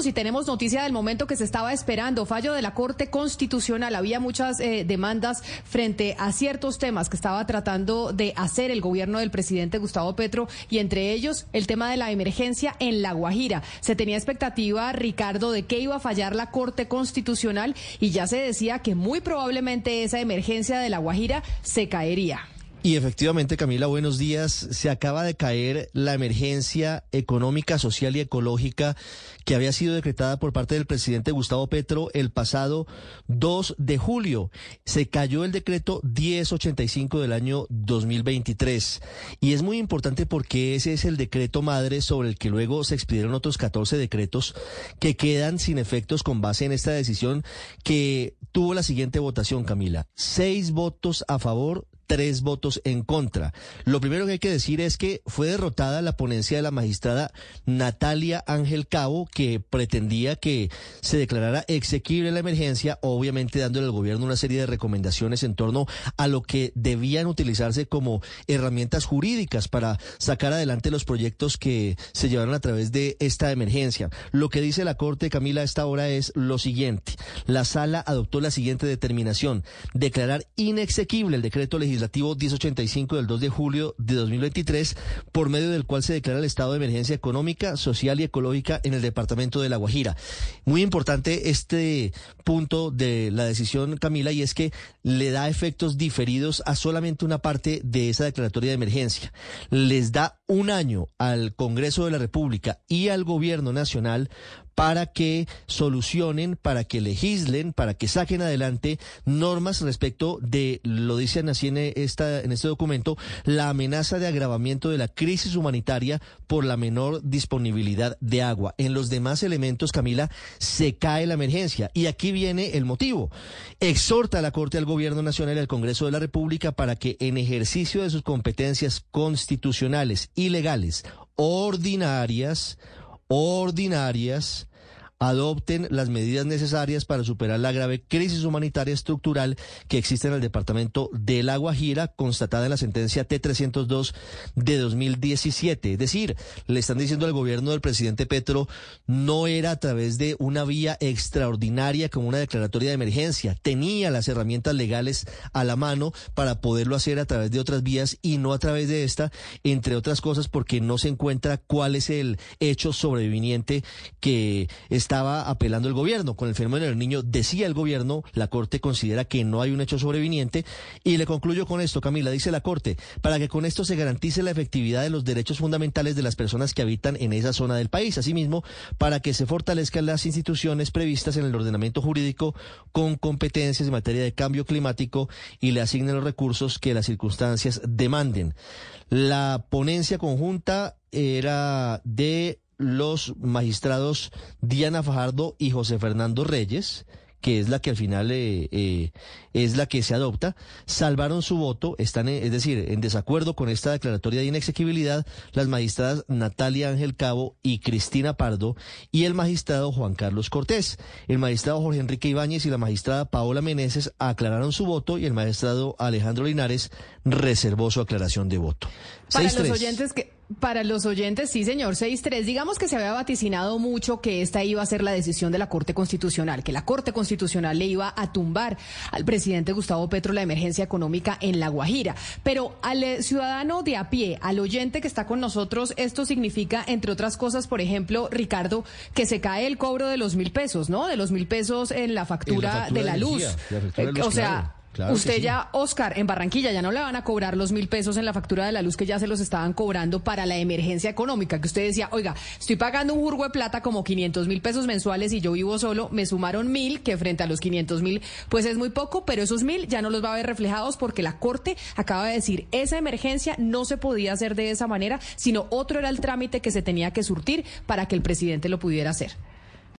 minutos y tenemos noticia del momento que se estaba esperando. Fallo de la Corte Constitucional. Había muchas eh, demandas frente a ciertos temas que estaba tratando de hacer el gobierno del presidente Gustavo Petro y entre ellos el tema de la emergencia en La Guajira. Se tenía expectativa, Ricardo, de que iba a fallar la Corte Constitucional y ya se decía que muy probablemente esa emergencia de La Guajira se caería. Y efectivamente, Camila, buenos días. Se acaba de caer la emergencia económica, social y ecológica que había sido decretada por parte del presidente Gustavo Petro el pasado 2 de julio. Se cayó el decreto 1085 del año 2023. Y es muy importante porque ese es el decreto madre sobre el que luego se expidieron otros 14 decretos que quedan sin efectos con base en esta decisión que tuvo la siguiente votación, Camila. Seis votos a favor, tres votos en contra. Lo primero que hay que decir es que fue derrotada la ponencia de la magistrada Natalia Ángel Cabo, que pretendía que se declarara exequible la emergencia, obviamente dándole al gobierno una serie de recomendaciones en torno a lo que debían utilizarse como herramientas jurídicas para sacar adelante los proyectos que se llevaron a través de esta emergencia. Lo que dice la Corte, Camila, a esta hora es lo siguiente. La sala adoptó la siguiente determinación, declarar inexequible el decreto legislativo legislativo 1085 del 2 de julio de 2023, por medio del cual se declara el estado de emergencia económica, social y ecológica en el departamento de La Guajira. Muy importante este punto de la decisión, Camila, y es que le da efectos diferidos a solamente una parte de esa declaratoria de emergencia. Les da un año al Congreso de la República y al Gobierno Nacional para que solucionen, para que legislen, para que saquen adelante normas respecto de, lo dicen así en, esta, en este documento, la amenaza de agravamiento de la crisis humanitaria por la menor disponibilidad de agua. En los demás elementos, Camila, se cae la emergencia. Y aquí viene el motivo. Exhorta a la Corte al Gobierno Nacional y al Congreso de la República para que en ejercicio de sus competencias constitucionales y legales ordinarias, ordinarias, adopten las medidas necesarias para superar la grave crisis humanitaria estructural que existe en el departamento de La Guajira, constatada en la sentencia T-302 de 2017. Es decir, le están diciendo al gobierno del presidente Petro, no era a través de una vía extraordinaria como una declaratoria de emergencia. Tenía las herramientas legales a la mano para poderlo hacer a través de otras vías y no a través de esta, entre otras cosas porque no se encuentra cuál es el hecho sobreviviente que está estaba apelando el gobierno. Con el fenómeno del niño, decía el gobierno, la Corte considera que no hay un hecho sobreviniente. Y le concluyo con esto, Camila, dice la Corte, para que con esto se garantice la efectividad de los derechos fundamentales de las personas que habitan en esa zona del país. Asimismo, para que se fortalezcan las instituciones previstas en el ordenamiento jurídico con competencias en materia de cambio climático y le asignen los recursos que las circunstancias demanden. La ponencia conjunta era de los magistrados Diana Fajardo y José Fernando Reyes, que es la que al final eh, eh, es la que se adopta, salvaron su voto, están, es decir, en desacuerdo con esta declaratoria de inexequibilidad las magistradas Natalia Ángel Cabo y Cristina Pardo y el magistrado Juan Carlos Cortés. El magistrado Jorge Enrique Ibáñez y la magistrada Paola Meneses aclararon su voto y el magistrado Alejandro Linares reservó su aclaración de voto. Para los oyentes que para los oyentes, sí, señor, 6-3. Digamos que se había vaticinado mucho que esta iba a ser la decisión de la Corte Constitucional, que la Corte Constitucional le iba a tumbar al presidente Gustavo Petro la emergencia económica en La Guajira. Pero al eh, ciudadano de a pie, al oyente que está con nosotros, esto significa, entre otras cosas, por ejemplo, Ricardo, que se cae el cobro de los mil pesos, ¿no? De los mil pesos en la factura, de la luz. Eh, o sea, Usted ya, Oscar, en Barranquilla ya no le van a cobrar los mil pesos en la factura de la luz que ya se los estaban cobrando para la emergencia económica, que usted decía, oiga, estoy pagando un jurgo de plata como 500 mil pesos mensuales y yo vivo solo, me sumaron mil, que frente a los 500 mil, pues es muy poco, pero esos mil ya no los va a ver reflejados porque la Corte acaba de decir, esa emergencia no se podía hacer de esa manera, sino otro era el trámite que se tenía que surtir para que el presidente lo pudiera hacer.